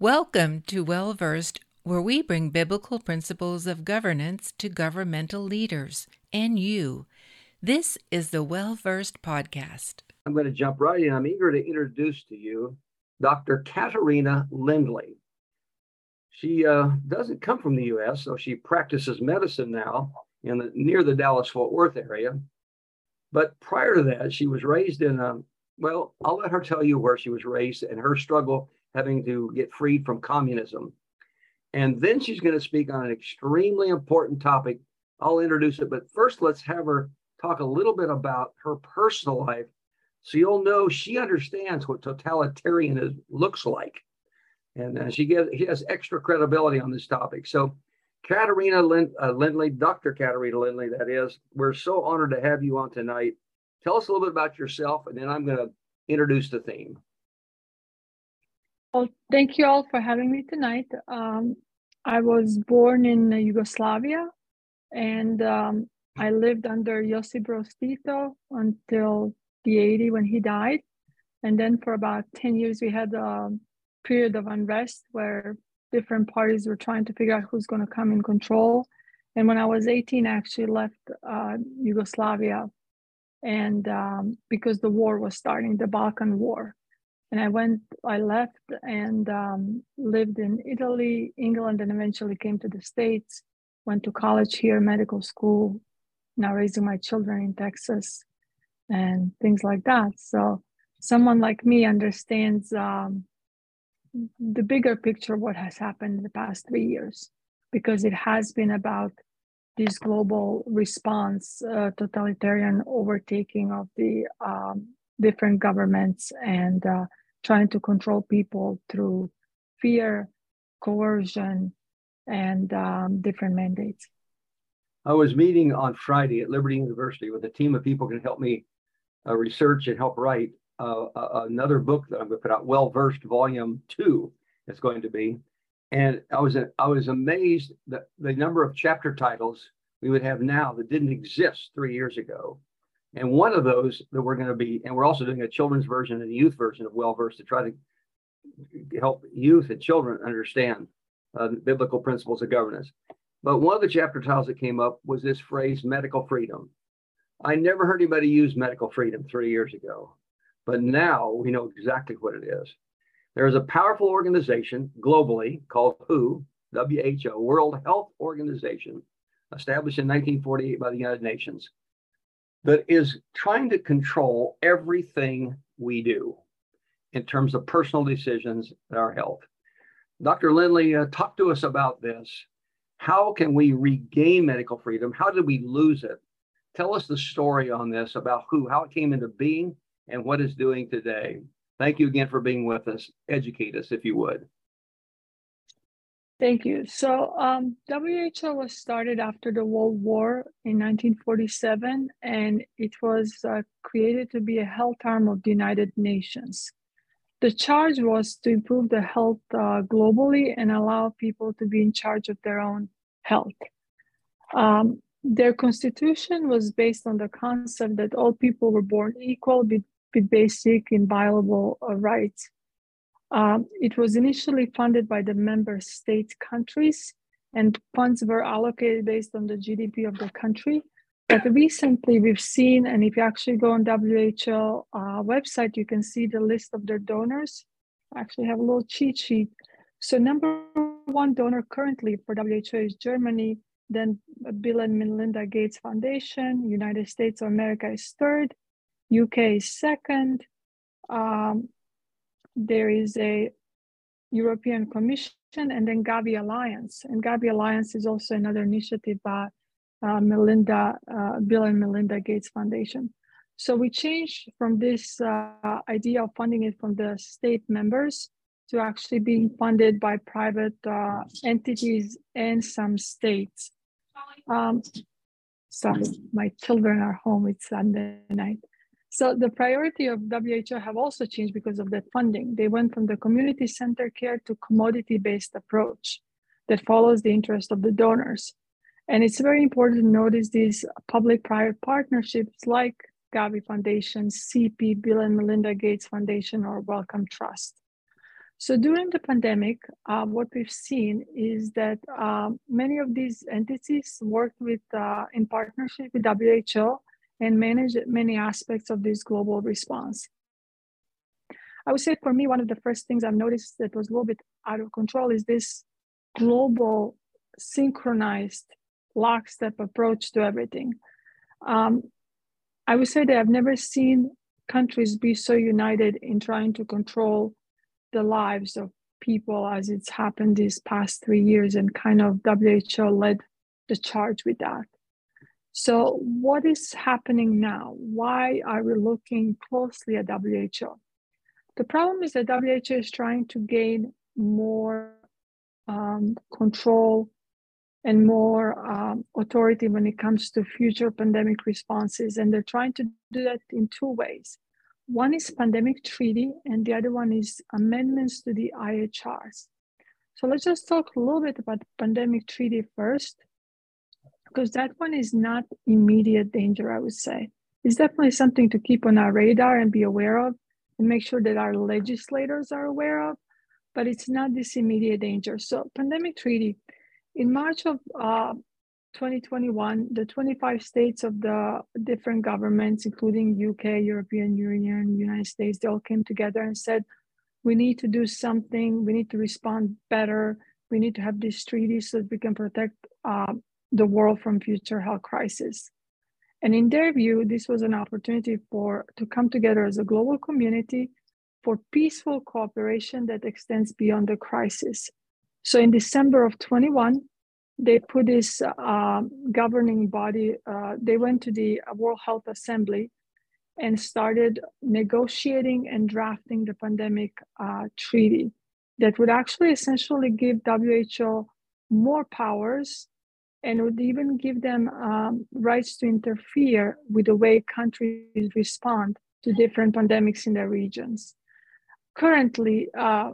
Welcome to Well Versed, where we bring biblical principles of governance to governmental leaders and you. This is the Well Versed Podcast. I'm going to jump right in. I'm eager to introduce to you Dr. Katarina Lindley. She uh, doesn't come from the U.S., so she practices medicine now in the, near the Dallas Fort Worth area. But prior to that, she was raised in a well, I'll let her tell you where she was raised and her struggle having to get freed from communism. And then she's going to speak on an extremely important topic. I'll introduce it, but first let's have her talk a little bit about her personal life so you'll know she understands what totalitarianism looks like. And uh, she, gets, she has extra credibility on this topic. So, Katarina Lind, uh, Lindley, Dr. Katarina Lindley, that is, we're so honored to have you on tonight. Tell us a little bit about yourself, and then I'm going to introduce the theme. Well, thank you all for having me tonight. Um, I was born in Yugoslavia and um, I lived under Josip Broz Tito until the 80 when he died. And then for about 10 years, we had a period of unrest where different parties were trying to figure out who's going to come in control. And when I was 18, I actually left uh, Yugoslavia and um, because the war was starting, the Balkan War. And I went, I left and um, lived in Italy, England, and eventually came to the States, went to college here, medical school, now raising my children in Texas and things like that. So someone like me understands um, the bigger picture of what has happened in the past three years, because it has been about this global response, uh, totalitarian overtaking of the um, different governments and uh, trying to control people through fear, coercion, and um, different mandates. I was meeting on Friday at Liberty University with a team of people who can help me uh, research and help write uh, another book that I'm going to put out, Well Versed Volume Two. It's going to be, and I was I was amazed that the number of chapter titles we would have now that didn't exist three years ago. And one of those that we're going to be, and we're also doing a children's version and a youth version of Well Versed to try to help youth and children understand uh, biblical principles of governance. But one of the chapter titles that came up was this phrase, medical freedom. I never heard anybody use medical freedom three years ago, but now we know exactly what it is. There is a powerful organization globally called WHO, WHO, World Health Organization, established in 1948 by the United Nations, that is trying to control everything we do in terms of personal decisions and our health. Dr. Lindley, uh, talk to us about this. How can we regain medical freedom? How did we lose it? Tell us the story on this about who, how it came into being, and what it's doing today. Thank you again for being with us. Educate us, if you would. Thank you. So, um, WHO was started after the World War in 1947, and it was uh, created to be a health arm of the United Nations. The charge was to improve the health uh, globally and allow people to be in charge of their own health. Um, their constitution was based on the concept that all people were born equal with, basic inviolable uh, rights um, it was initially funded by the member state countries, and funds were allocated based on the GDP of the country. But recently, we've seen, and if you actually go on WHO uh, website, you can see the list of their donors. I actually have a little cheat sheet. So number one donor currently for WHO is Germany, then Bill and Melinda Gates Foundation, United States of America is third, UK is second, um, there is a European Commission and then Gavi Alliance. And Gavi Alliance is also another initiative by uh, Melinda, uh, Bill and Melinda Gates Foundation. So we changed from this uh, idea of funding it from the state members to actually being funded by private uh, entities and some states. Um, sorry, my children are home. It's Sunday night. So the priority of WHO have also changed because of that funding. They went from the community center care to commodity-based approach that follows the interest of the donors. And it's very important to notice these public-private partnerships like Gavi Foundation, CP, Bill and Melinda Gates Foundation, or Wellcome Trust. So during the pandemic, uh, what we've seen is that uh, many of these entities worked with uh, in partnership with WHO and manage many aspects of this global response. I would say for me, one of the first things I've noticed that was a little bit out of control is this global synchronized lockstep approach to everything. Um, I would say that I've never seen countries be so united in trying to control the lives of people as it's happened these past three years and kind of WHO led the charge with that. So, what is happening now? Why are we looking closely at WHO? The problem is that WHO is trying to gain more um, control and more um, authority when it comes to future pandemic responses. And they're trying to do that in two ways. One is pandemic treaty, and the other one is amendments to the IHRs. So let's just talk a little bit about the pandemic treaty first, because that one is not immediate danger, I would say. It's definitely something to keep on our radar and be aware of and make sure that our legislators are aware of, but it's not this immediate danger. So pandemic treaty, in March of uh, 2021, the 25 states of the different governments, including UK, European Union, United States, they all came together and said, we need to do something, we need to respond better, we need to have this treaty so that we can protect uh, the world from future health crisis. And in their view, this was an opportunity for to come together as a global community for peaceful cooperation that extends beyond the crisis. So in December of 21, they put this uh, governing body, uh, they went to the World Health Assembly and started negotiating and drafting the pandemic uh, treaty that would actually essentially give WHO more powers and would even give them um, rights to interfere with the way countries respond to different pandemics in their regions. Currently, uh,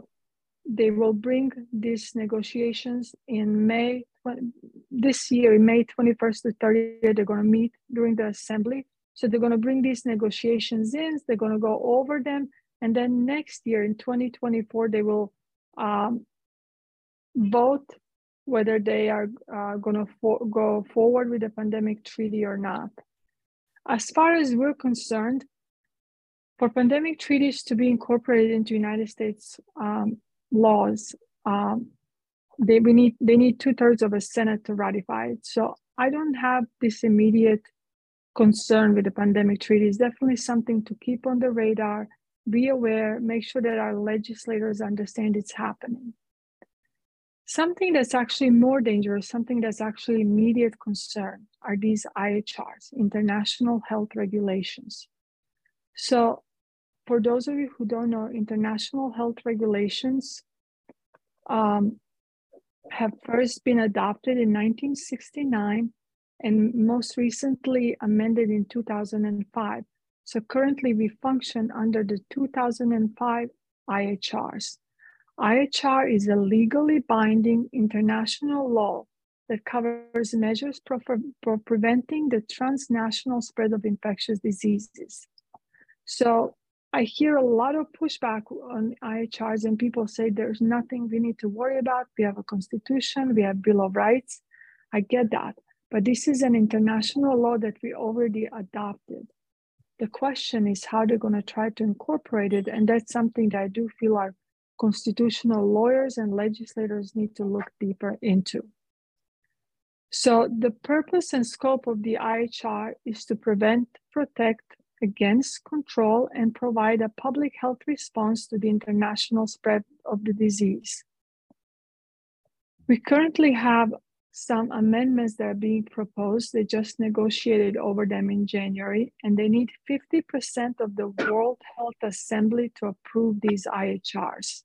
they will bring these negotiations in May this year, in May 21st to 30th, they're going to meet during the assembly. So they're going to bring these negotiations in, they're going to go over them. And then next year in 2024, they will um, vote whether they are uh, going to fo- go forward with the pandemic treaty or not. As far as we're concerned, for pandemic treaties to be incorporated into United States um, laws, um, they we need they need two thirds of a Senate to ratify it. So I don't have this immediate concern with the pandemic treaty. It's definitely something to keep on the radar, be aware, make sure that our legislators understand it's happening. Something that's actually more dangerous, something that's actually immediate concern are these IHRs, international health regulations. So for those of you who don't know, international health regulations um, have first been adopted in 1969 and most recently amended in 2005. So currently we function under the 2005 IHRs. IHR is a legally binding international law that covers measures for, for preventing the transnational spread of infectious diseases. So I hear a lot of pushback on IHRs, and people say there's nothing we need to worry about. We have a constitution, we have Bill of Rights. I get that. But this is an international law that we already adopted. The question is how they're going to try to incorporate it. And that's something that I do feel our constitutional lawyers and legislators need to look deeper into. So, the purpose and scope of the IHR is to prevent, protect, against, control, and provide a public health response to the international spread of the disease. We currently have some amendments that are being proposed. They just negotiated over them in January, and they need 50% of the World Health Assembly to approve these IHRs.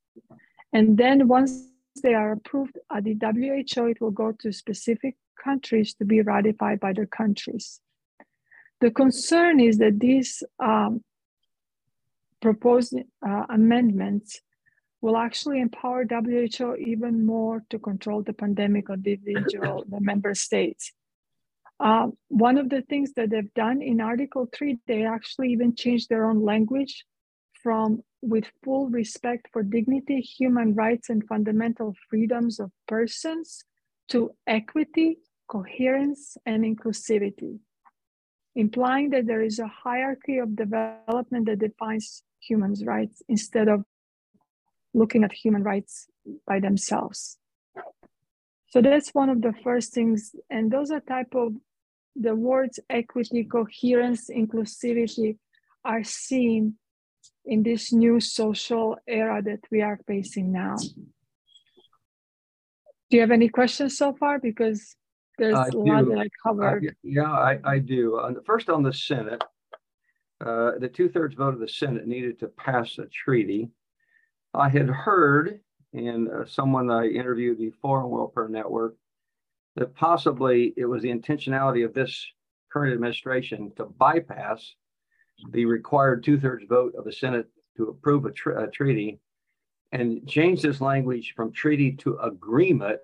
And then once they are approved at the WHO, it will go to specific countries to be ratified by the countries. The concern is that these um, proposed uh, amendments will actually empower WHO even more to control the pandemic of the individual the member states. Uh, one of the things that they've done in Article 3, they actually even changed their own language from with full respect for dignity, human rights, and fundamental freedoms of persons to equity, coherence, and inclusivity, implying that there is a hierarchy of development that defines human rights instead of looking at human rights by themselves. So that's one of the first things, and those are type of the words equity, coherence, inclusivity are seen in this new social era that we are facing now. Do you have any questions so far? Because there's I a do. lot that I covered. Uh, yeah, I, I do. Uh, first on the Senate, uh, the two thirds vote of the Senate needed to pass a treaty. I had heard, and uh, someone I interviewed before the Foreign Welfare Network, that possibly it was the intentionality of this current administration to bypass the required two thirds vote of the Senate to approve a, tr- a treaty and change this language from treaty to agreement,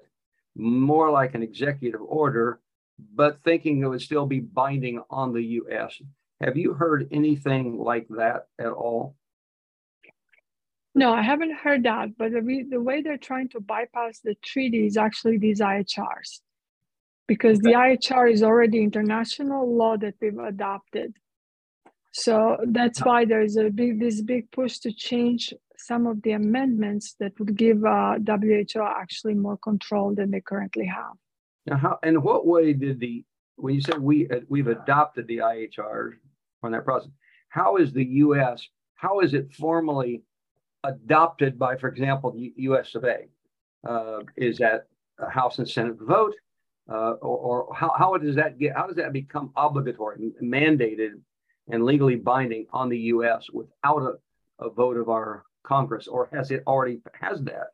more like an executive order, but thinking it would still be binding on the U.S. Have you heard anything like that at all? No, I haven't heard that. But the, re- the way they're trying to bypass the treaty is actually these IHRs, because okay. the IHR is already international law that we've adopted. So that's why there's a big this big push to change some of the amendments that would give uh, WHO actually more control than they currently have. Now, how and what way did the when you say we uh, we've adopted the IHR on that process? How is the U.S. how is it formally adopted by, for example, the U.S. of A? Uh, is that a House and Senate vote, uh, or, or how, how does that get? How does that become obligatory, mandated and legally binding on the U.S. without a, a vote of our Congress, or has it already has that?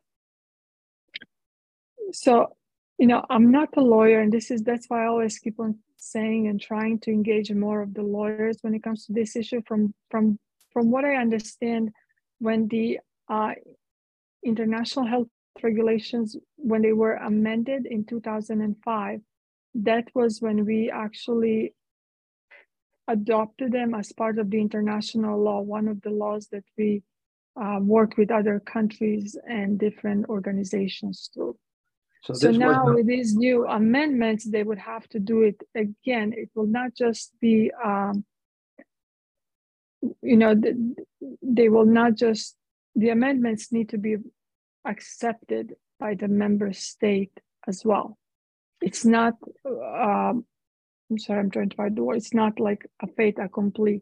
So, you know, I'm not a lawyer, and this is that's why I always keep on saying and trying to engage more of the lawyers when it comes to this issue. From from from what I understand, when the uh, international health regulations when they were amended in 2005 that was when we actually adopted them as part of the international law, one of the laws that we uh, work with other countries and different organizations to. So, so now with these new amendments, they would have to do it again. It will not just be, um, you know, they will not just, the amendments need to be accepted by the member state as well. It's not um, I'm sorry, I'm trying to find the word. It's not like a fait accompli.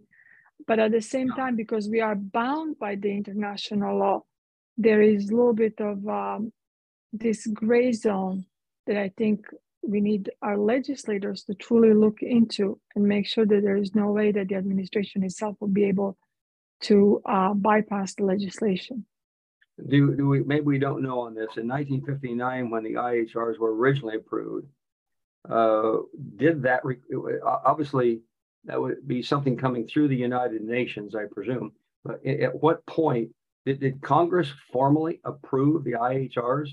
But at the same time, because we are bound by the international law, there is a little bit of um, this gray zone that I think we need our legislators to truly look into and make sure that there is no way that the administration itself will be able to uh, bypass the legislation. Do, do we maybe we don't know on this in 1959 when the IHRs were originally approved uh, did that, re- obviously, that would be something coming through the United Nations, I presume. But at what point did, did Congress formally approve the IHRs?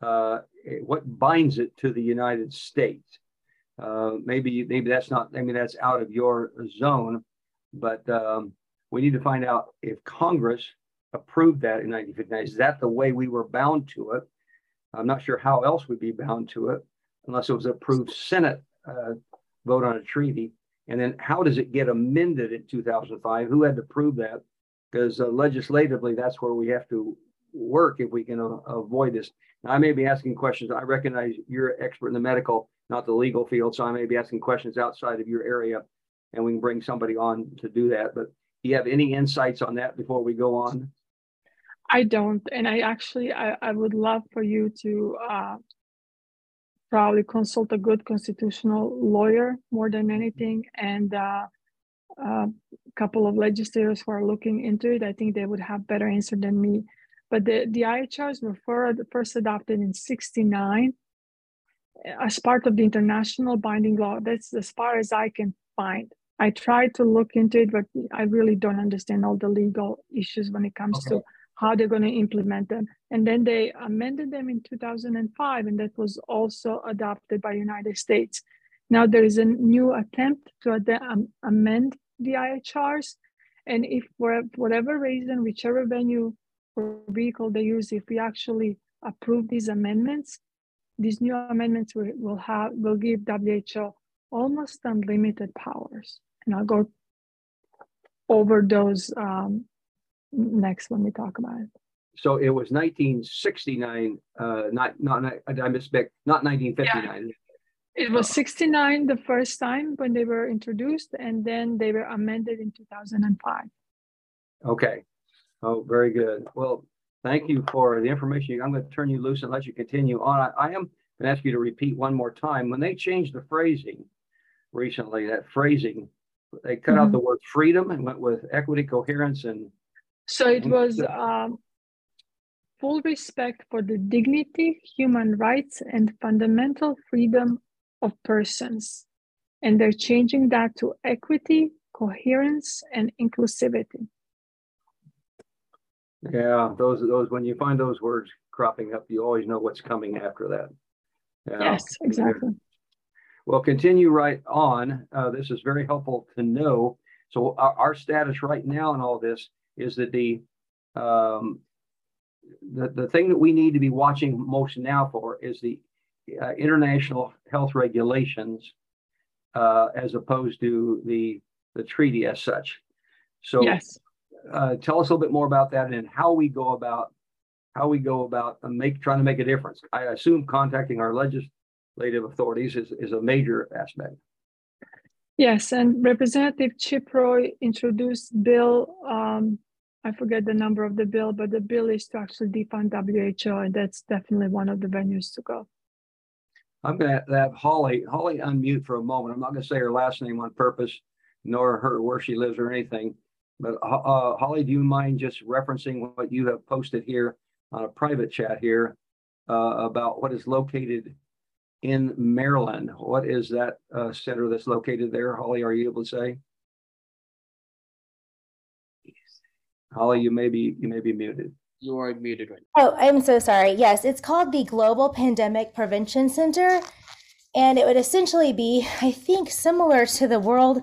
Uh, what binds it to the United States? Uh, maybe maybe that's not maybe that's out of your zone, but um, we need to find out if Congress approved that in 1959. Is that the way we were bound to it? I'm not sure how else we'd be bound to it unless it was approved Senate uh, vote on a treaty. And then how does it get amended in 2005? Who had to prove that? Because uh, legislatively, that's where we have to work if we can uh, avoid this. Now, I may be asking questions. I recognize you're an expert in the medical, not the legal field, so I may be asking questions outside of your area, and we can bring somebody on to do that. But you have any insights on that before we go on? I don't, and I actually I, I would love for you to uh, probably consult a good constitutional lawyer more than anything and uh, a couple of legislators who are looking into it. I think they would have better answer than me. But the, the IHRs were first adopted in 69 as part of the international binding law. That's as far as I can find. I tried to look into it, but I really don't understand all the legal issues when it comes okay. to how they're going to implement them. And then they amended them in 2005, and that was also adopted by United States. Now there is a new attempt to ad- um, amend the IHRs, And if for whatever reason, whichever venue or vehicle they use, if we actually approve these amendments, these new amendments will, will have will give WHO almost unlimited powers. And I'll go over those um, next when we talk about it. So it was 1969, uh, not not I misspoke, not 1959. Yeah. It was 69 the first time when they were introduced, and then they were amended in 2005. Okay. Oh, very good. Well, thank you for the information. I'm going to turn you loose and let you continue on. I, I am going to ask you to repeat one more time. When they changed the phrasing recently, that phrasing, they cut mm-hmm. out the word freedom and went with equity, coherence, and. So it was um, full respect for the dignity, human rights, and fundamental freedom of persons. And they're changing that to equity, coherence, and inclusivity. Yeah, those those when you find those words cropping up, you always know what's coming after that. Yeah. Yes, exactly. Well, continue right on. Uh, this is very helpful to know. So our, our, status right now in all this is that the um, the, the thing that we need to be watching most now for is the uh, international health regulations uh, as opposed to the the treaty as such. So yes uh, tell us a little bit more about that and how we go about how we go about make trying to make a difference. I assume contacting our legislative authorities is, is a major aspect. Yes, and Representative Chip Roy introduced bill. Um, I forget the number of the bill, but the bill is to actually defund WHO, and that's definitely one of the venues to go. I'm going to have Holly Holly unmute for a moment. I'm not going to say her last name on purpose, nor her where she lives or anything. But uh, uh, Holly, do you mind just referencing what you have posted here on a private chat here uh, about what is located in Maryland? What is that uh, center that's located there? Holly, are you able to say? Holly, you may be you may be muted. You are muted right now. Oh, I'm so sorry. Yes, it's called the Global Pandemic Prevention Center. And it would essentially be, I think, similar to the World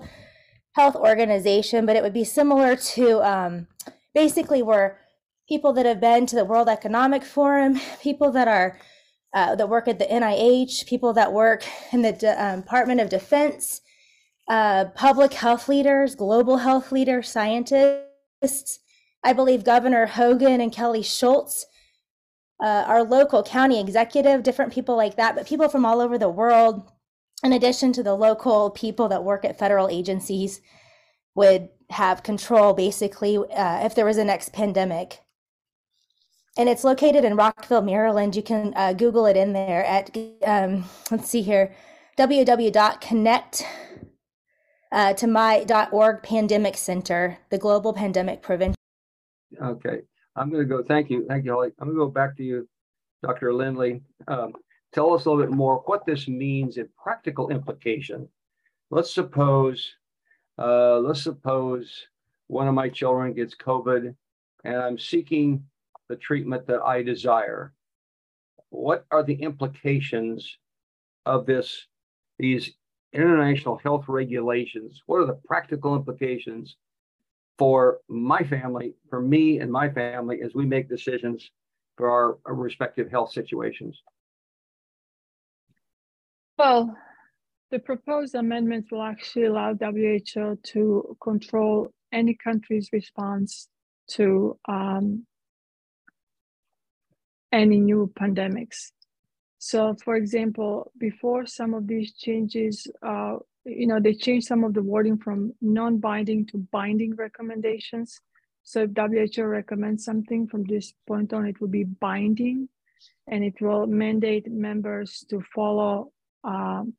health organization, but it would be similar to um, basically where people that have been to the World Economic Forum, people that are uh, that work at the NIH, people that work in the De- um, Department of Defense, uh, public health leaders, global health leaders, scientists. I believe Governor Hogan and Kelly Schulz, uh, our local county executive, different people like that, but people from all over the world in addition to the local people that work at federal agencies would have control basically uh, if there was a next pandemic and it's located in rockville maryland. You can uh, google it in there at um, let's see here www.connect uh, to my.org pandemic center the global pandemic prevention. Okay. I'm going to go thank you thank you holly. I'm going to go back to you dr lindley. Um, tell us a little bit more what this means in practical implication. Let's suppose, uh, let's suppose one of my children gets COVID and I'm seeking the treatment that I desire. What are the implications of this, these international health regulations? What are the practical implications for my family, for me and my family as we make decisions for our, our respective health situations? Well, the proposed amendments will actually allow WHO to control any country's response to um, any new pandemics. So, for example, before some of these changes, uh, you know, they changed some of the wording from non-binding to binding recommendations. So, if WHO recommends something from this point on, it will be binding, and it will mandate members to follow um,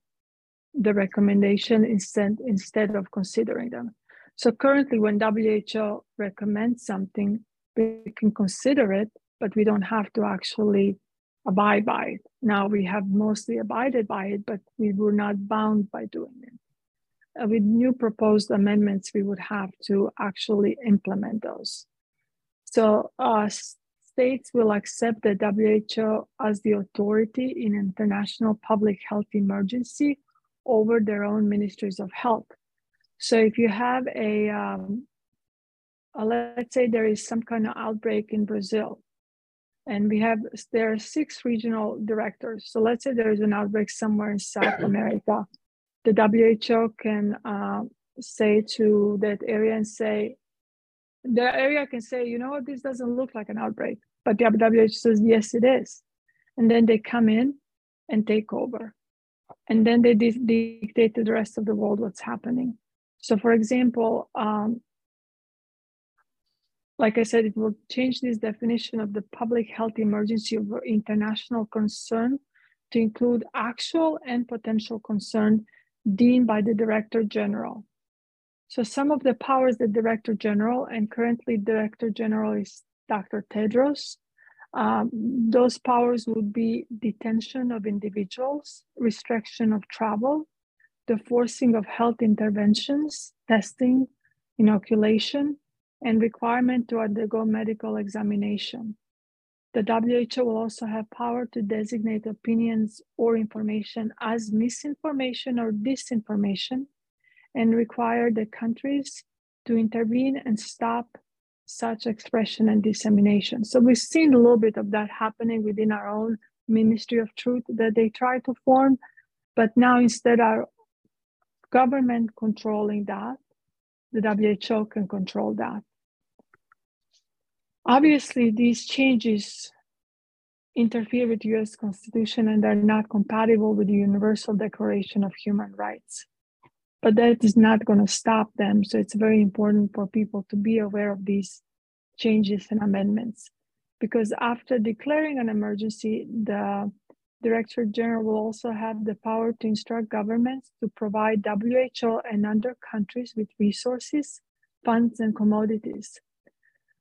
the recommendation instead instead of considering them. So currently, when WHO recommends something, we can consider it, but we don't have to actually abide by it. Now we have mostly abided by it, but we were not bound by doing it. Uh, with new proposed amendments, we would have to actually implement those. So uh, states will accept the WHO as the authority in international public health emergency over their own ministries of health. So if you have a um, uh, let's say there is some kind of outbreak in Brazil, and we have there are six regional directors. So let's say there is an outbreak somewhere in South America, the WHO can uh, say to that area and say, the area can say, you know what, this doesn't look like an outbreak, but the WHO says yes, it is, and then they come in and take over, and then they dictate to the rest of the world what's happening. So, for example, um, like I said, it will change this definition of the public health emergency of international concern to include actual and potential concern deemed by the Director General. So some of the powers the Director General and currently Director General is Dr. Tedros. Um, those powers would be detention of individuals, restriction of travel, the forcing of health interventions, testing, inoculation, and requirement to undergo medical examination. The WHO will also have power to designate opinions or information as misinformation or disinformation and require the countries to intervene and stop such expression and dissemination. So we've seen a little bit of that happening within our own Ministry of Truth that they try to form, but now instead our government controlling that, the WHO can control that. Obviously, these changes interfere with the US Constitution and are not compatible with the Universal Declaration of Human Rights. But that is not going to stop them. So it's very important for people to be aware of these changes and amendments. Because after declaring an emergency, the Director General will also have the power to instruct governments to provide WHO and other countries with resources, funds, and commodities.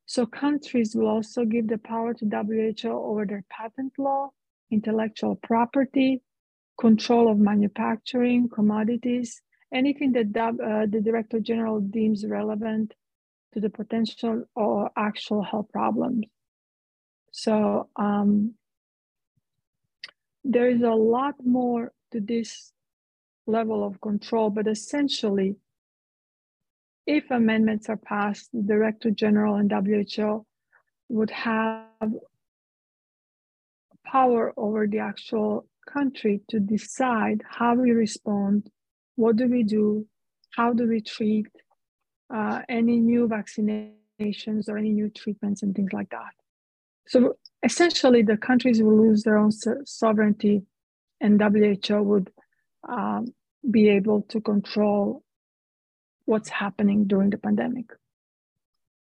So countries will also give the power to WHO over their patent law, intellectual property, control of manufacturing, commodities, anything that uh, the Director General deems relevant to the potential or actual health problems. So um, there is a lot more to this level of control, but essentially, if amendments are passed, the Director General and WHO would have power over the actual country to decide how we respond, what do we do, how do we treat uh, any new vaccinations or any new treatments and things like that. So essentially the countries will lose their own sovereignty and WHO would um, be able to control what's happening during the pandemic.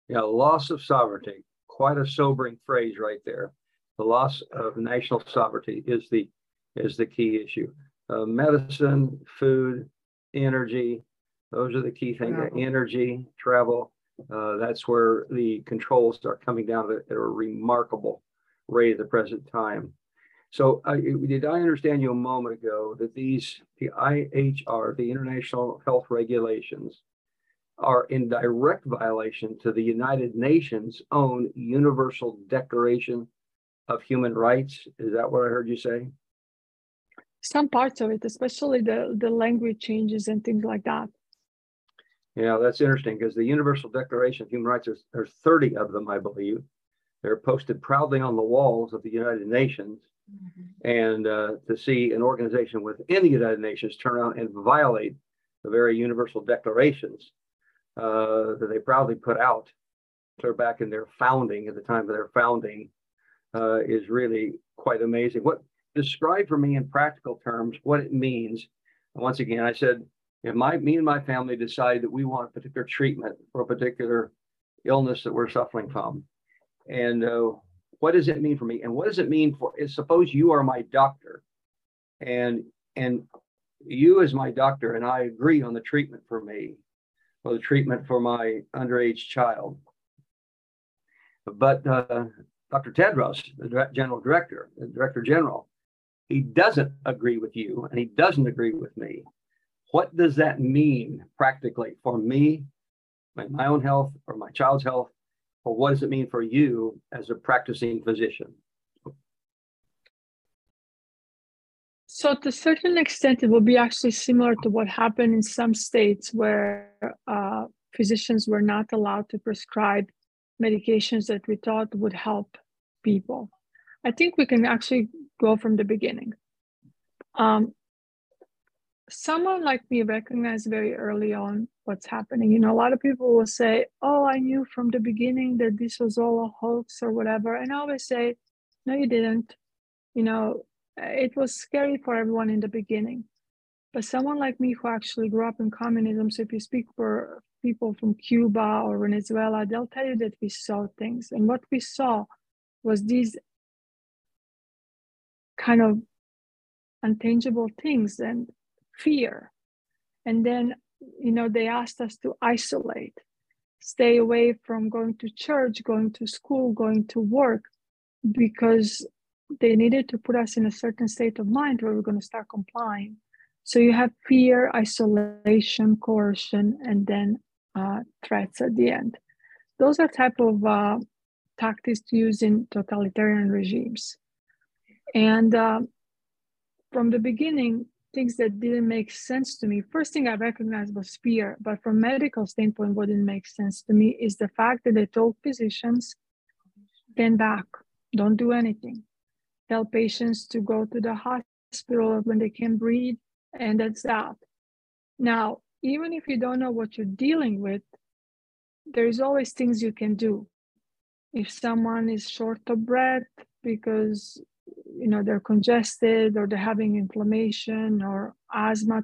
Yeah, loss of sovereignty, quite a sobering phrase right there. The loss of national sovereignty is the is the key issue. Uh, medicine, food, energy, those are the key things. Travel. Energy, travel, uh, that's where the controls are coming down at a remarkable rate at the present time. So uh, did I understand you a moment ago that these, the IHR, the International Health Regulations, are in direct violation to the United Nations' own Universal Declaration of Human Rights? Is that what I heard you say? Some parts of it, especially the, the language changes and things like that. Yeah, that's interesting because the Universal Declaration of Human Rights, there's, there's 30 of them, I believe. They're posted proudly on the walls of the United Nations. Mm-hmm. And uh, to see an organization within the United Nations turn around and violate the very universal declarations uh, that they proudly put out back in their founding, at the time of their founding, uh, is really quite amazing. What describe for me in practical terms what it means. Once again, I said, if my me and my family decide that we want a particular treatment for a particular illness that we're suffering from, and uh, what does it mean for me and what does it mean for suppose you are my doctor and and you as my doctor and i agree on the treatment for me or the treatment for my underage child. But uh, dr tedros the general director the director general he doesn't agree with you and he doesn't agree with me. What does that mean practically for me my own health or my child's health? Or what does it mean for you as a practicing physician? So, to a certain extent, it will be actually similar to what happened in some states where uh, physicians were not allowed to prescribe medications that we thought would help people. I think we can actually go from the beginning. Um, someone like me recognized very early on what's happening. You know, a lot of people will say, Oh, I knew from the beginning that this was all a hoax or whatever. And I always say, No, you didn't. You know, it was scary for everyone in the beginning. But someone like me who actually grew up in communism, so if you speak for people from Cuba or Venezuela, they'll tell you that we saw things. And what we saw was these kind of untangible things and fear. And then, you know, they asked us to isolate, stay away from going to church, going to school, going to work, because they needed to put us in a certain state of mind where we're going to start complying. So you have fear, isolation, coercion, and then uh, threats at the end. Those are type of uh, tactics used in totalitarian regimes. And uh, from the beginning, things that didn't make sense to me. First thing I recognized was fear, but from medical standpoint, what didn't make sense to me is the fact that they told physicians, stand back, don't do anything. Tell patients to go to the hospital when they can breathe, and that's that. Now, even if you don't know what you're dealing with, there's always things you can do. If someone is short of breath because you know they're congested or they're having inflammation or asthma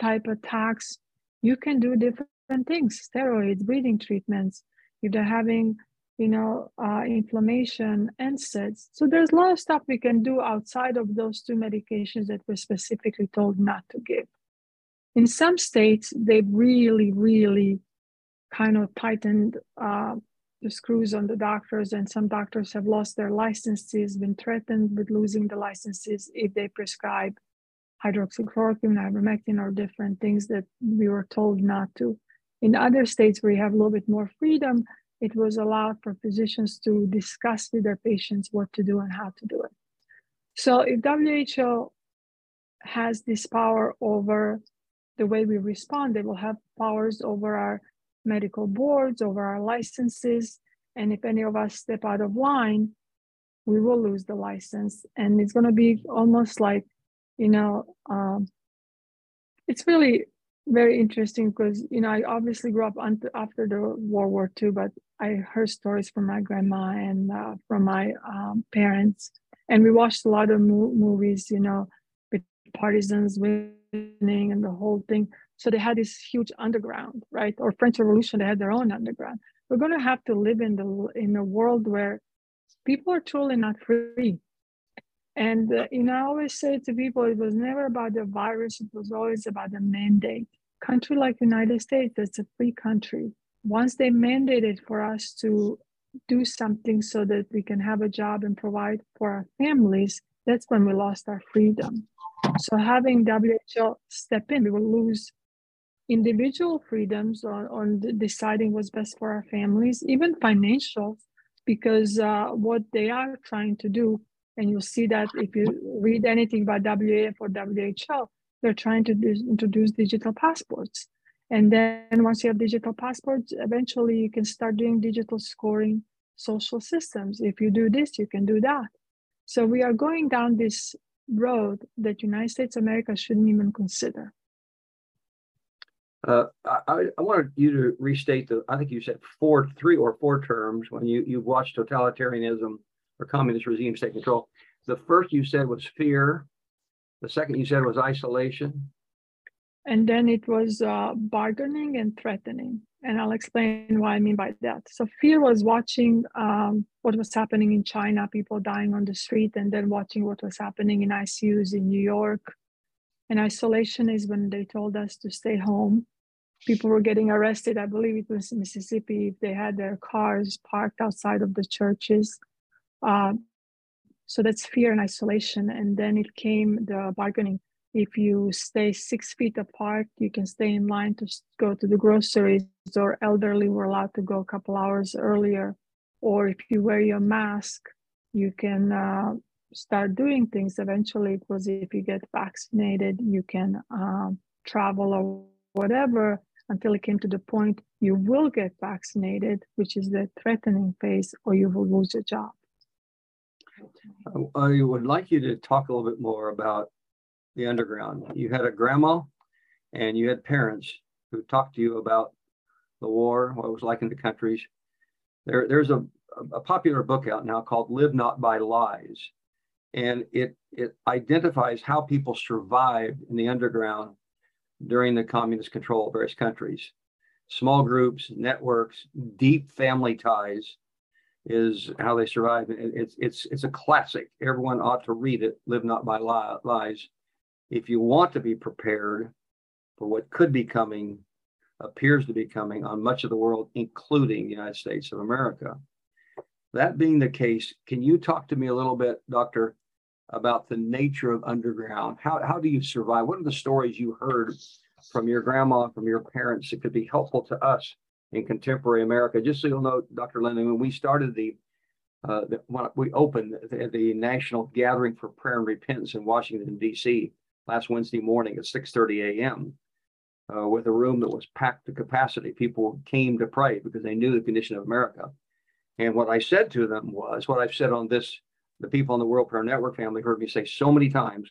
type attacks, you can do different things, steroids, breathing treatments. If they're having you know, uh, inflammation, NSAIDs. So there's a lot of stuff we can do outside of those two medications that we're specifically told not to give. In some states, they've really, really kind of tightened uh, the screws on the doctors, and some doctors have lost their licenses, been threatened with losing the licenses if they prescribe hydroxychloroquine, ivermectin, or different things that we were told not to. In other states where you have a little bit more freedom, it was allowed for physicians to discuss with their patients what to do and how to do it. So if WHO has this power over the way we respond, they will have powers over our medical boards, over our licenses. And if any of us step out of line, we will lose the license. And it's going to be almost like, you know, um, it's really very interesting because you know I obviously grew up after the World War II, but I heard stories from my grandma and uh, from my um, parents, and we watched a lot of mo- movies, you know, with partisans winning and the whole thing. So they had this huge underground, right? Or French Revolution, they had their own underground. We're going to have to live in the in a world where people are truly not free. And uh, you know, I always say to people, it was never about the virus; it was always about the mandate country like United States, it's a free country. Once they mandated for us to do something so that we can have a job and provide for our families, that's when we lost our freedom. So having WHO step in, we will lose individual freedoms on, on deciding what's best for our families, even financial, because uh, what they are trying to do, and you'll see that if you read anything about WEF or WHO, they're trying to introduce digital passports. And then once you have digital passports, eventually you can start doing digital scoring social systems. If you do this, you can do that. So we are going down this road that United States America shouldn't even consider. Uh, I, I wanted you to restate the, I think you said four, three or four terms when you, you watched totalitarianism or communist regimes take control. The first you said was fear, the second you said was isolation. And then it was uh, bargaining and threatening. And I'll explain what I mean by that. So fear was watching um, what was happening in China, people dying on the street, and then watching what was happening in ICUs in New York. And isolation is when they told us to stay home. People were getting arrested. I believe it was Mississippi they had their cars parked outside of the churches. Uh, so that's fear and isolation. And then it came the bargaining. If you stay six feet apart, you can stay in line to go to the groceries, or elderly were allowed to go a couple hours earlier. Or if you wear your mask, you can uh, start doing things. Eventually, it was if you get vaccinated, you can uh, travel or whatever. until it came to the point you will get vaccinated, which is the threatening phase, or you will lose your job. I would like you to talk a little bit more about the underground. You had a grandma and you had parents who talked to you about the war, what it was like in the countries. There, there's a, a popular book out now called Live Not by Lies. And it, it identifies how people survived in the underground during the communist control of various countries. Small groups, networks, deep family ties is how they survive. It's it's it's a classic. Everyone ought to read it. Live not by lies. If you want to be prepared for what could be coming, appears to be coming on much of the world, including the United States of America. That being the case, can you talk to me a little bit, Doctor, about the nature of underground? How how do you survive? What are the stories you heard from your grandma, from your parents that could be helpful to us in contemporary America. Just so you'll know, Dr. Linden, when we started the, uh, the when we opened the, the, National Gathering for Prayer and Repentance in Washington D.C. last Wednesday morning at 6:30 a.m. Uh, with a room that was packed to capacity, people came to pray because they knew the condition of America. And what I said to them was what I've said on this. The people in the World Prayer Network family heard me say so many times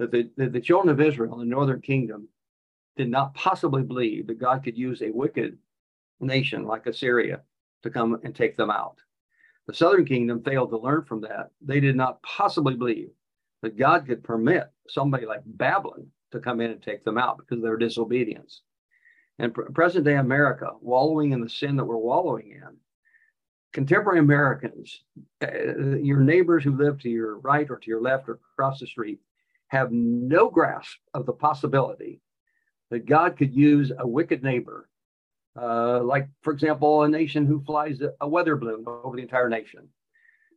that the, the, the children of Israel the Northern Kingdom did not possibly believe that God could use a wicked nation like Assyria to come and take them out. The southern kingdom failed to learn from that. They did not possibly believe that God could permit somebody like Babylon to come in and take them out because of their disobedience. And present day America, wallowing in the sin that we're wallowing in, contemporary Americans, uh, your neighbors who live to your right or to your left or across the street, have no grasp of the possibility that God could use a wicked neighbor uh, like, for example, a nation who flies a weather balloon over the entire nation.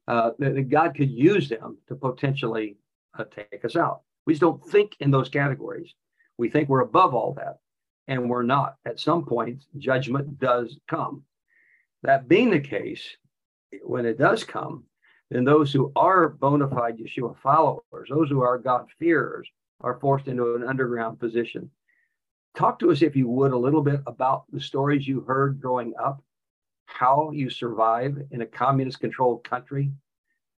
Uh, that God could use them to potentially uh, take us out. We just don't think in those categories. We think we're above all that, and we're not. At some point, judgment does come. That being the case, when it does come, then those who are bona fide Yeshua followers, those who are God fearers, are forced into an underground position talk to us, if you would, a little bit about the stories you heard growing up, how you survive in a communist controlled country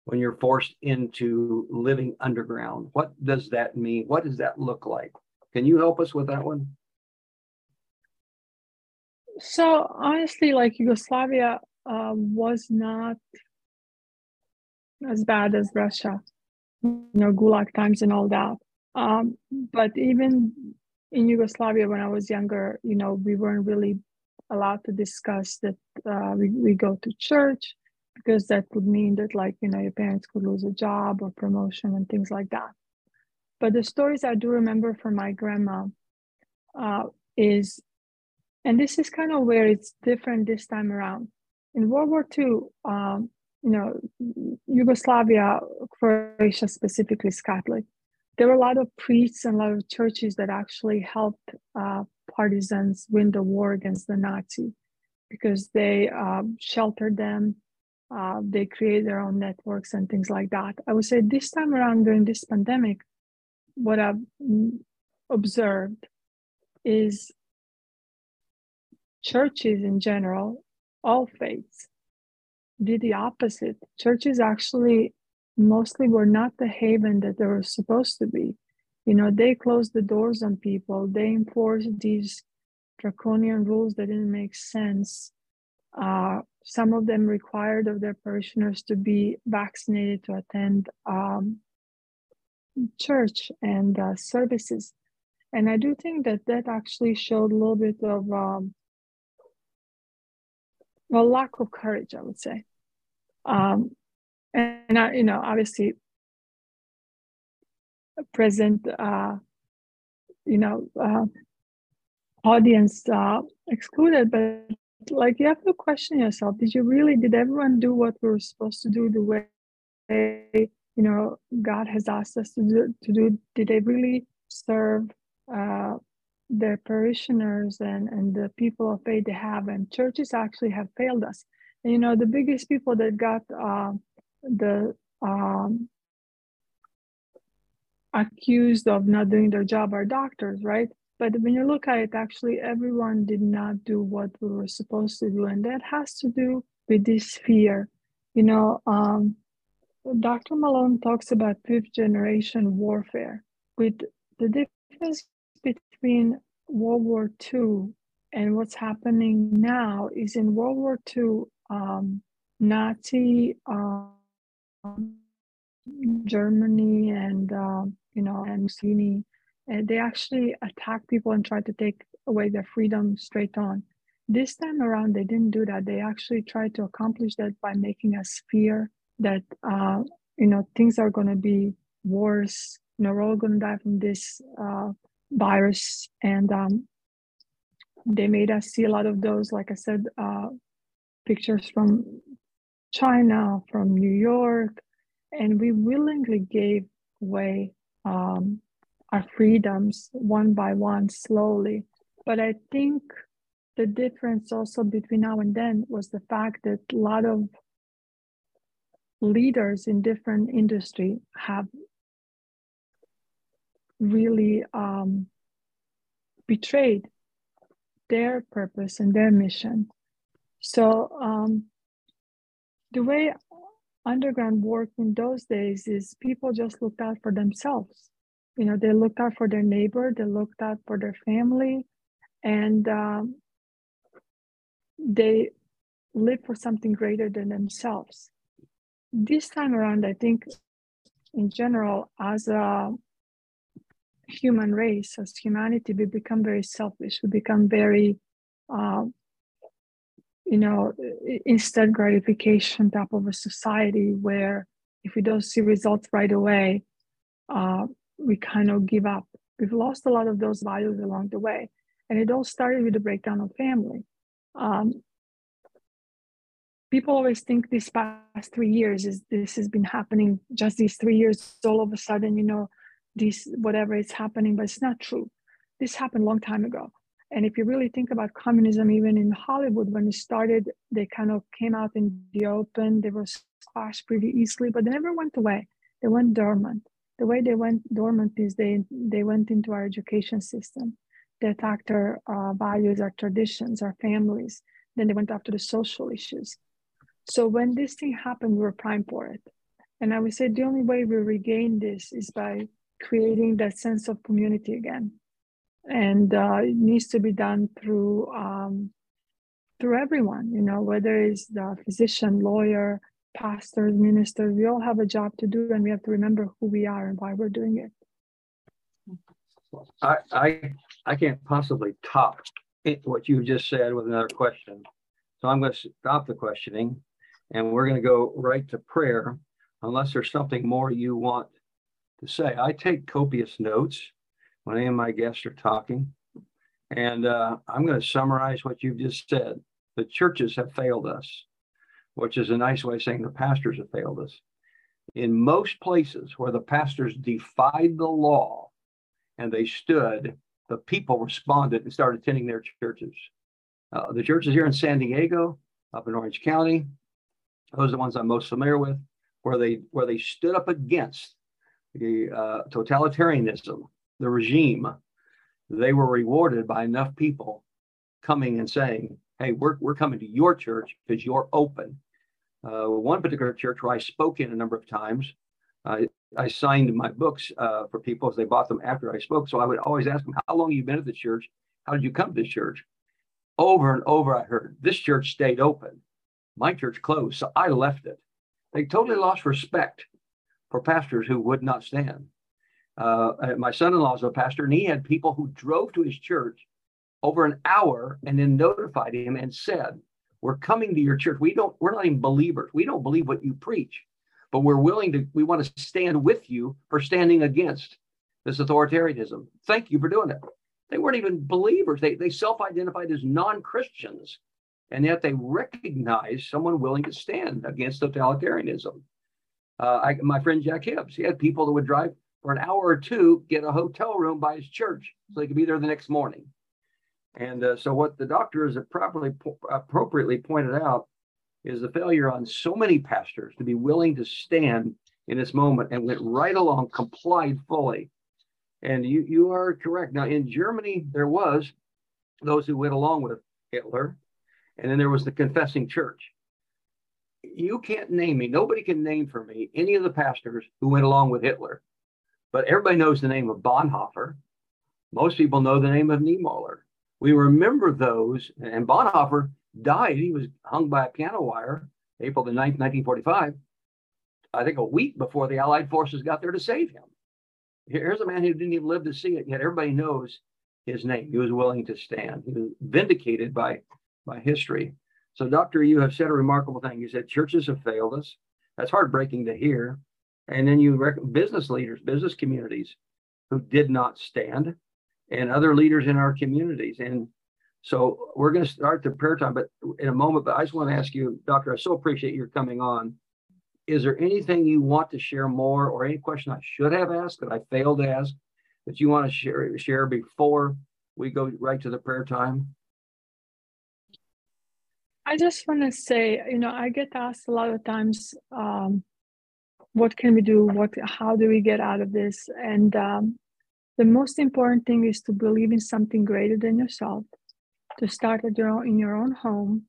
when you're forced into living underground. What does that mean? What does that look like? Can you help us with that one? So, honestly, like Yugoslavia uh, was not as bad as Russia, you know, Gulag times and all that. Um, but even in Yugoslavia when I was younger, you know, we weren't really allowed to discuss that uh, we, we go to church because that would mean that like, you know, your parents could lose a job or promotion and things like that. But the stories I do remember from my grandma uh, is, and this is kind of where it's different this time around. In World War II, um, you know, Yugoslavia, Croatia specifically is Catholic there were a lot of priests and a lot of churches that actually helped uh, partisans win the war against the Nazi because they uh, sheltered them, uh, they created their own networks and things like that. I would say this time around during this pandemic, what I've observed is churches in general, all faiths, did the opposite. Churches actually mostly were not the haven that they were supposed to be. You know, they closed the doors on people, they enforced these draconian rules that didn't make sense. Uh, some of them required of their parishioners to be vaccinated to attend um, church and uh, services. And I do think that that actually showed a little bit of um, well, lack of courage, I would say. Um, and uh, you know obviously present uh, you know uh, audience uh, excluded but like you have to question yourself. Did you really did everyone do what we were supposed to do the way you know god has asked us to do, to do? Did they really serve uh, their parishioners and and the people of faith they have? And churches actually have failed us. And, you know the biggest people that got uh, the um, accused of not doing their job are doctors, right? But when you look at it, actually, everyone did not do what we were supposed to do. And that has to do with this fear. You know, um, Dr. Malone talks about fifth generation warfare. With the difference between World War II and what's happening now is in World War II, um, Nazi um, Germany and uh, you know and Mussolini, and they actually attacked people and tried to take away their freedom straight on. This time around, they didn't do that. They actually tried to accomplish that by making us fear that uh, you know things are going to be worse. You know, we're all going to die from this uh, virus, and um, they made us see a lot of those, like I said, uh, pictures from China, from New York, and we willingly gave away um, our freedoms one by one, slowly. But I think the difference also between now and then was the fact that a lot of leaders in different industry have really um, betrayed their purpose and their mission. So um, the way underground work in those days is people just looked out for themselves. You know, they looked out for their neighbor, they looked out for their family, and um, they lived for something greater than themselves. This time around, I think, in general, as a human race, as humanity, we become very selfish. We become very, uh, you know, instant gratification type of a society where if we don't see results right away, uh, we kind of give up. We've lost a lot of those values along the way. And it all started with the breakdown of family. Um, people always think these past three years is this has been happening just these three years all of a sudden you know this whatever is happening but it's not true this happened a long time ago and if you really think about communism even in hollywood when it started they kind of came out in the open. They were squashed pretty easily but they never went away. They went dormant. The way they went dormant is they they went into our education system. They attacked our uh, values our traditions our families. Then they went after the social issues. So when this thing happened we were primed for it. And i would say the only way we regain this is by creating that sense of community again. And uh, it needs to be done through um, through everyone, you know, whether it's the physician, lawyer, pastors, ministers, we all have a job to do and we have to remember who we are and why we're doing it. I I, I can't possibly top it, what you just said with another question. So I'm going to stop the questioning and we're going to go right to prayer unless there's something more you want to say. I take copious notes when any of my guests are talking. And uh, I'm going to summarize what you've just said. The churches have failed us, which is a nice way of saying the pastors have failed us. In most places where the pastors defied the law and they stood, the people responded and started attending their churches. Uh, the churches here in San Diego, up in Orange County, those are the ones I'm most familiar with, where they where they stood up against the uh, totalitarianism, the regime, they were rewarded by enough people coming and saying, "Hey, we're we're coming to your church because you're open." Uh, one particular church where I spoke in a number of times, I I signed my books uh, for people as they bought them after I spoke. So I would always ask them, "How long have you been at the church? How did you come to this church?" Over and over, I heard this church stayed open. My church closed, so I left it. They totally lost respect for pastors who would not stand. Uh, my son-in-law is a pastor, and he had people who drove to his church over an hour and then notified him and said, "We're coming to your church. We don't. We're not even believers. We don't believe what you preach, but we're willing to. We want to stand with you for standing against this authoritarianism. Thank you for doing it." They weren't even believers. They they self-identified as non-Christians, and yet they recognized someone willing to stand against totalitarianism. Uh, I, my friend Jack Hibbs, he had people that would drive for an hour or two, get a hotel room by his church so he could be there the next morning. And uh, so, what the doctor has properly appropriately pointed out is the failure on so many pastors to be willing to stand in this moment and went right along, complied fully. And you, you are correct. Now, in Germany, there was those who went along with Hitler, and then there was the confessing church. You can't name me, nobody can name for me any of the pastors who went along with Hitler. But everybody knows the name of Bonhoeffer. Most people know the name of Niemöller. We remember those, and Bonhoeffer died. He was hung by a piano wire April the 9th, 1945. I think a week before the Allied forces got there to save him. Here's a man who didn't even live to see it, yet everybody knows his name. He was willing to stand. He was vindicated by, by history. So, Doctor, you have said a remarkable thing. You said churches have failed us. That's heartbreaking to hear. And then you rec- business leaders, business communities who did not stand, and other leaders in our communities. And so we're going to start the prayer time, but in a moment. But I just want to ask you, Doctor, I so appreciate your coming on. Is there anything you want to share more, or any question I should have asked that I failed to ask that you want to share share before we go right to the prayer time? I just want to say, you know, I get asked a lot of times, um, what can we do? What, how do we get out of this? And um, the most important thing is to believe in something greater than yourself to start at your own, in your own home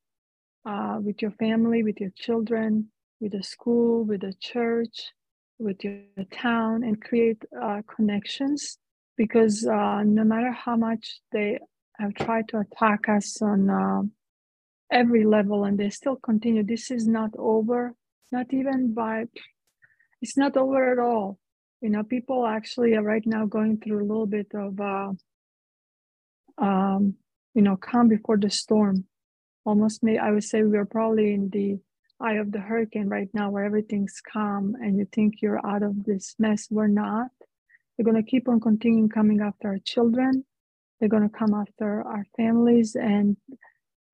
uh, with your family, with your children, with the school, with the church, with your town, and create uh, connections. Because uh, no matter how much they have tried to attack us on uh, every level, and they still continue, this is not over. Not even by, it's not over at all. You know, people actually are right now going through a little bit of uh, um, you know, calm before the storm. Almost, may I would say we're probably in the eye of the hurricane right now, where everything's calm, and you think you're out of this mess. We're not. They're going to keep on continuing coming after our children. They're going to come after our families, and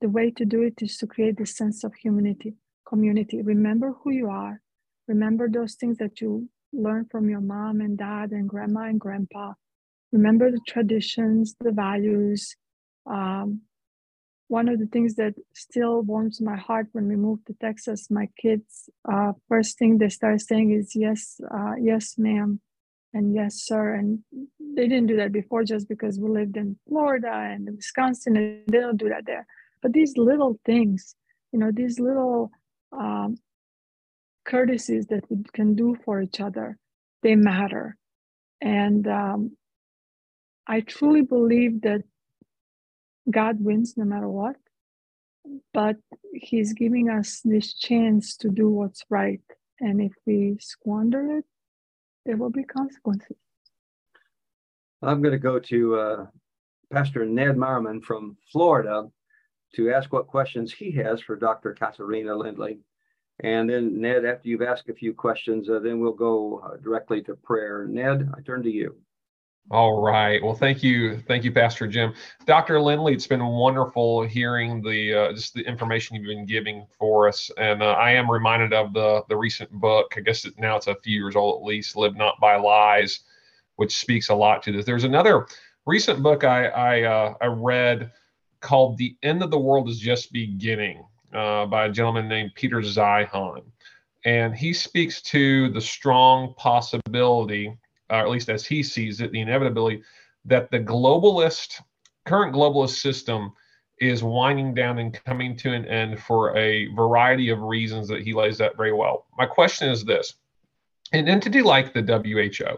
the way to do it is to create this sense of humanity, community. Remember who you are. Remember those things that you learned from your mom and dad and grandma and grandpa. Remember the traditions, the values, um, one of the things that still warms my heart when we moved to Texas, my kids, uh, first thing they started saying is yes, uh, yes, ma'am, and yes, sir. And they didn't do that before just because we lived in Florida and Wisconsin, and they don't do that there. But these little things, you know, these little um, courtesies that we can do for each other, they matter. And um, I truly believe that God wins no matter what, but He's giving us this chance to do what's right. And if we squander it, there will be consequences. I'm going to go to uh, Pastor Ned Marman from Florida to ask what questions he has for Dr. Katarina Lindley. And then, Ned, after you've asked a few questions, uh, then we'll go uh, directly to prayer. Ned, I turn to you. All right. Well, thank you, thank you, Pastor Jim, Dr. Lindley. It's been wonderful hearing the uh, just the information you've been giving for us, and uh, I am reminded of the the recent book. I guess it, now it's a few years old at least. "Live Not by Lies," which speaks a lot to this. There's another recent book I I, uh, I read called "The End of the World Is Just Beginning" uh, by a gentleman named Peter Zeihan, and he speaks to the strong possibility or at least as he sees it, the inevitability that the globalist, current globalist system is winding down and coming to an end for a variety of reasons that he lays out very well. My question is this an entity like the WHO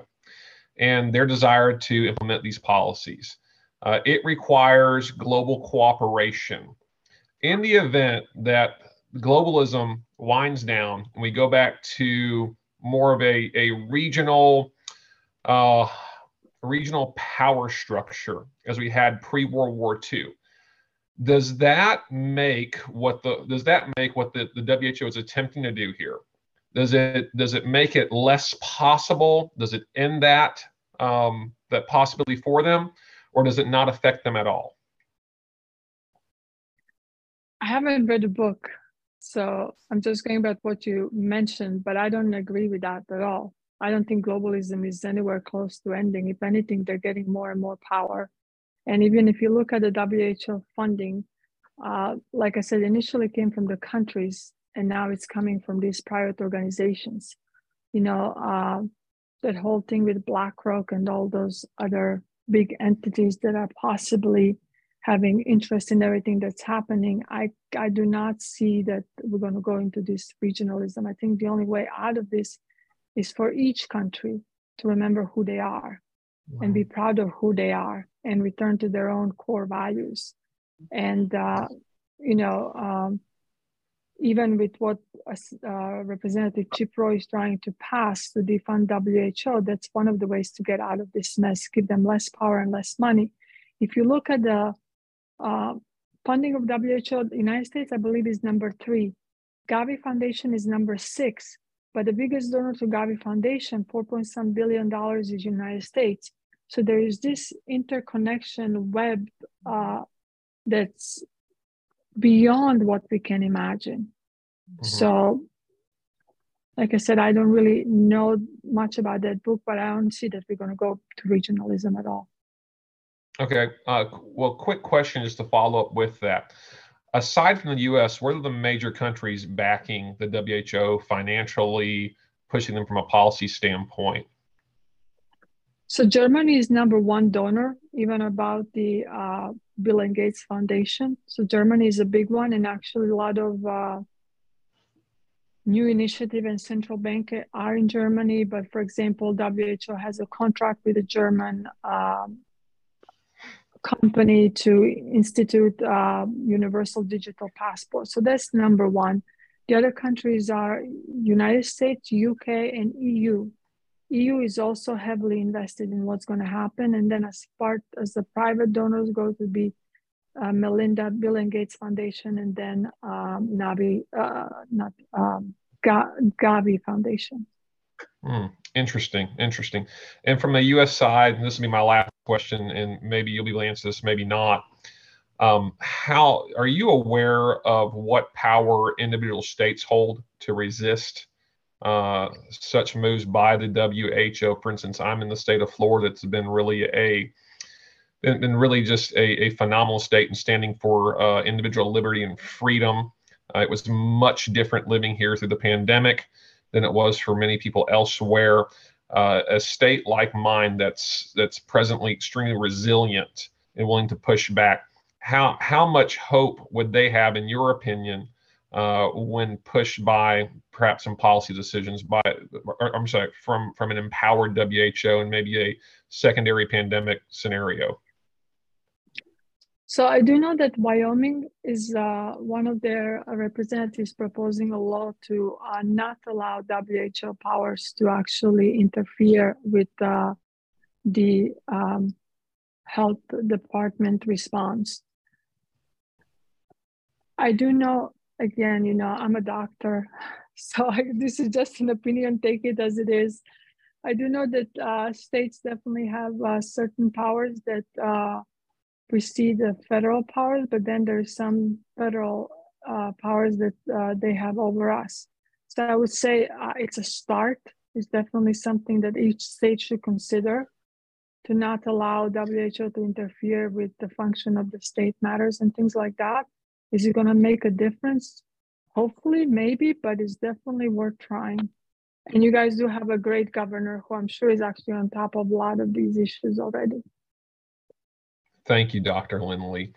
and their desire to implement these policies, uh, it requires global cooperation. In the event that globalism winds down and we go back to more of a, a regional uh, regional power structure as we had pre World War II. Does that make what the does that make what the, the WHO is attempting to do here? Does it does it make it less possible? Does it end that um, that possibility for them, or does it not affect them at all? I haven't read the book, so I'm just going about what you mentioned, but I don't agree with that at all. I don't think globalism is anywhere close to ending. If anything, they're getting more and more power. And even if you look at the WHO funding, uh, like I said, initially came from the countries, and now it's coming from these private organizations. You know, uh, that whole thing with BlackRock and all those other big entities that are possibly having interest in everything that's happening, I, I do not see that we're going to go into this regionalism. I think the only way out of this is for each country to remember who they are wow. and be proud of who they are and return to their own core values. And, uh, you know, um, even with what uh, Representative Chip Roy is trying to pass to defund WHO, that's one of the ways to get out of this mess, give them less power and less money. If you look at the uh, funding of WHO, the United States, I believe, is number three. Gavi Foundation is number six, but the biggest donor to Gavi Foundation, four point some billion dollars, is United States. So there is this interconnection web uh, that's beyond what we can imagine. Mm-hmm. So, like I said, I don't really know much about that book, but I don't see that we're going to go to regionalism at all. Okay. Uh, well, quick question just to follow up with that. Aside from the US, what are the major countries backing the WHO financially, pushing them from a policy standpoint? So Germany is number one donor, even about the uh, Bill and Gates Foundation. So Germany is a big one, and actually a lot of uh, new initiative and central bank are in Germany. But for example, WHO has a contract with the German um, company to institute universal digital passport. So that's number one. The other countries are United States, UK, and EU. EU is also heavily invested in what's going to happen. And then as part, as the private donors go to be uh, Melinda, Bill and Gates Foundation, and then um, Navi, uh, not um, Gavi Foundation. Mm, interesting, interesting. And from the U.S. side, this will be my last question, and maybe you'll be able to answer this, maybe not. Um, how are you aware of what power individual states hold to resist uh, such moves by the WHO. For instance, I'm in the state of Florida. It's been really a been, been really just a, a, phenomenal state and standing for uh, individual liberty and freedom. Uh, it was much different living here through the pandemic than it was for many people elsewhere. Uh, a state like mine that's that's presently extremely resilient and willing to push back. How how much hope would they have, in your opinion, uh, when pushed by perhaps some policy decisions by, or, I'm sorry, from from an empowered WHO and maybe a secondary pandemic scenario? So I do know that Wyoming is uh, one of their representatives proposing a law to uh, not allow WHO powers to actually interfere with uh, the um, health department response. I do know again, you know, I'm a doctor, so I, this is just an opinion. Take it as it is. I do know that uh, states definitely have uh, certain powers that uh, precede the federal powers, but then there's some federal uh, powers that uh, they have over us. So I would say uh, it's a start. It's definitely something that each state should consider to not allow WHO to interfere with the function of the state matters and things like that. Is it going to make a difference? Hopefully, maybe, but it's definitely worth trying. And you guys do have a great governor who I'm sure is actually on top of a lot of these issues already. Thank you, Dr. Lindley.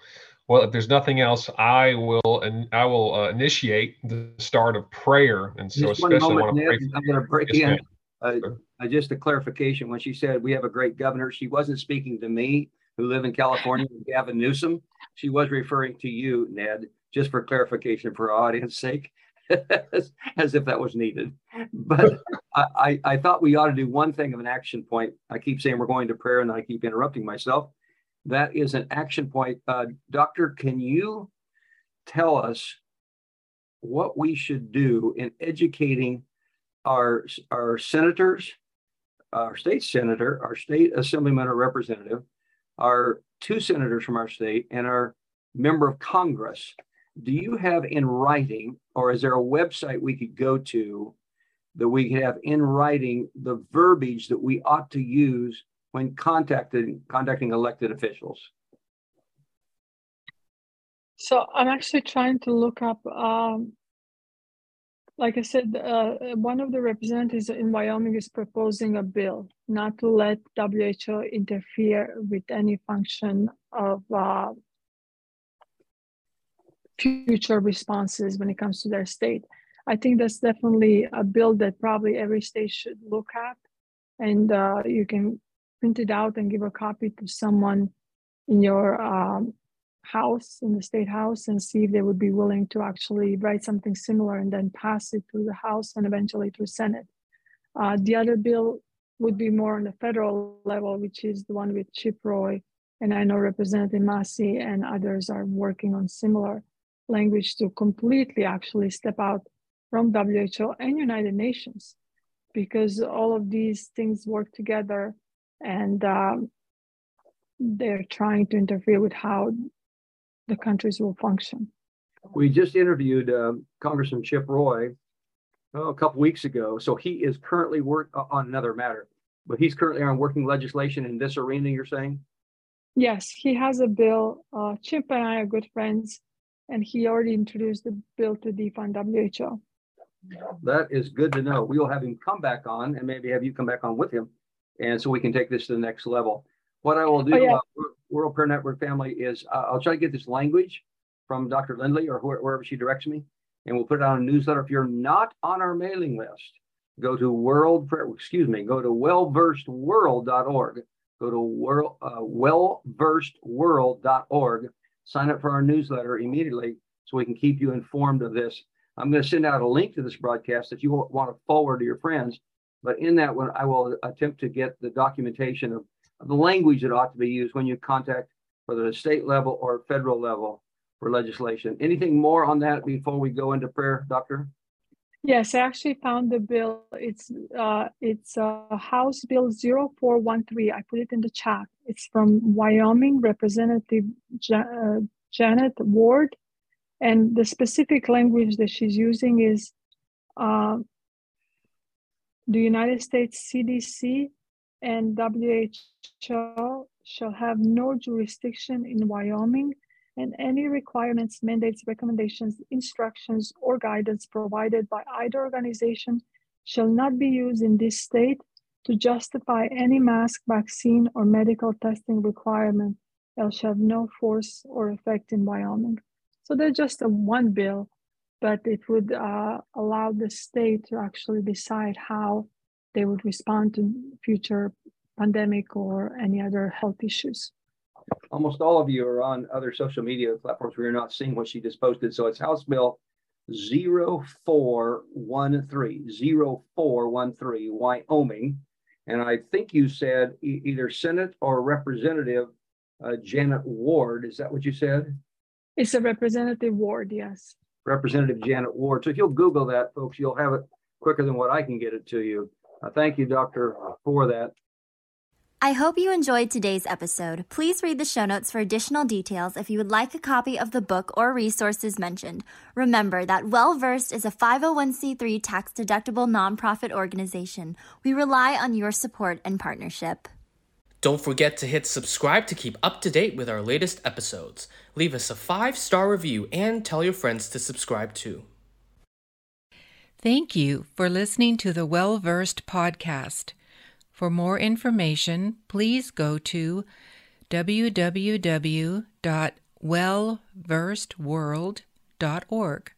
Well, if there's nothing else, I will and I will uh, initiate the start of prayer. And so, just especially, moment, I want to pray. I'm going to break yes, in. Uh, uh, just a clarification: when she said we have a great governor, she wasn't speaking to me who live in California with Gavin Newsom. She was referring to you, Ned, just for clarification for our audience sake, as if that was needed. But I, I thought we ought to do one thing of an action point. I keep saying we're going to prayer and I keep interrupting myself. That is an action point. Uh, doctor, can you tell us what we should do in educating our, our senators, our state senator, our state assemblyman or representative, our two senators from our state and our member of Congress. Do you have in writing, or is there a website we could go to that we could have in writing the verbiage that we ought to use when contacting contacting elected officials? So I'm actually trying to look up um, like I said, uh, one of the representatives in Wyoming is proposing a bill not to let WHO interfere with any function of uh, future responses when it comes to their state. I think that's definitely a bill that probably every state should look at, and uh, you can print it out and give a copy to someone in your um, house, in the state house, and see if they would be willing to actually write something similar and then pass it through the House and eventually through Senate. Uh, the other bill would be more on the federal level, which is the one with Chip Roy. And I know Representative Massey and others are working on similar language to completely actually step out from WHO and United Nations because all of these things work together and um, they're trying to interfere with how the countries will function. We just interviewed um, Congressman Chip Roy oh, a couple weeks ago. So he is currently work uh, on another matter, but he's currently on working legislation in this arena. You're saying? Yes, he has a bill. Uh, Chip and I are good friends, and he already introduced the bill to defund WHO. That is good to know. We will have him come back on, and maybe have you come back on with him, and so we can take this to the next level. What I will do, oh, yeah. uh, World Prayer Network family, is uh, I'll try to get this language from Dr. Lindley or wh- wherever she directs me, and we'll put it on a newsletter. If you're not on our mailing list, go to World Prayer, excuse me, go to wellversedworld.org. Go to world, uh, wellversedworld.org. Sign up for our newsletter immediately so we can keep you informed of this. I'm going to send out a link to this broadcast that you want to forward to your friends. But in that one, I will attempt to get the documentation of the language that ought to be used when you contact whether the state level or federal level for legislation. Anything more on that before we go into prayer, Doctor? Yes, I actually found the bill. It's uh, it's uh, House Bill 0413. I put it in the chat. It's from Wyoming Representative uh, Janet Ward, and the specific language that she's using is uh, the United States CDC and WHO shall have no jurisdiction in Wyoming, and any requirements, mandates, recommendations, instructions, or guidance provided by either organization shall not be used in this state to justify any mask, vaccine, or medical testing requirement, else shall have no force or effect in Wyoming. So there's just a one bill, but it would uh, allow the state to actually decide how they would respond to future pandemic or any other health issues. Almost all of you are on other social media platforms where you're not seeing what she just posted. So it's House Bill 0413, 0413, Wyoming. And I think you said e- either Senate or Representative uh, Janet Ward. Is that what you said? It's a Representative Ward, yes. Representative Janet Ward. So if you'll Google that, folks, you'll have it quicker than what I can get it to you. Uh, thank you, Doctor, for that. I hope you enjoyed today's episode. Please read the show notes for additional details if you would like a copy of the book or resources mentioned. Remember that Well Versed is a 501c3 tax deductible nonprofit organization. We rely on your support and partnership. Don't forget to hit subscribe to keep up to date with our latest episodes. Leave us a five star review and tell your friends to subscribe too. Thank you for listening to the Well Versed podcast. For more information, please go to www.wellversedworld.org.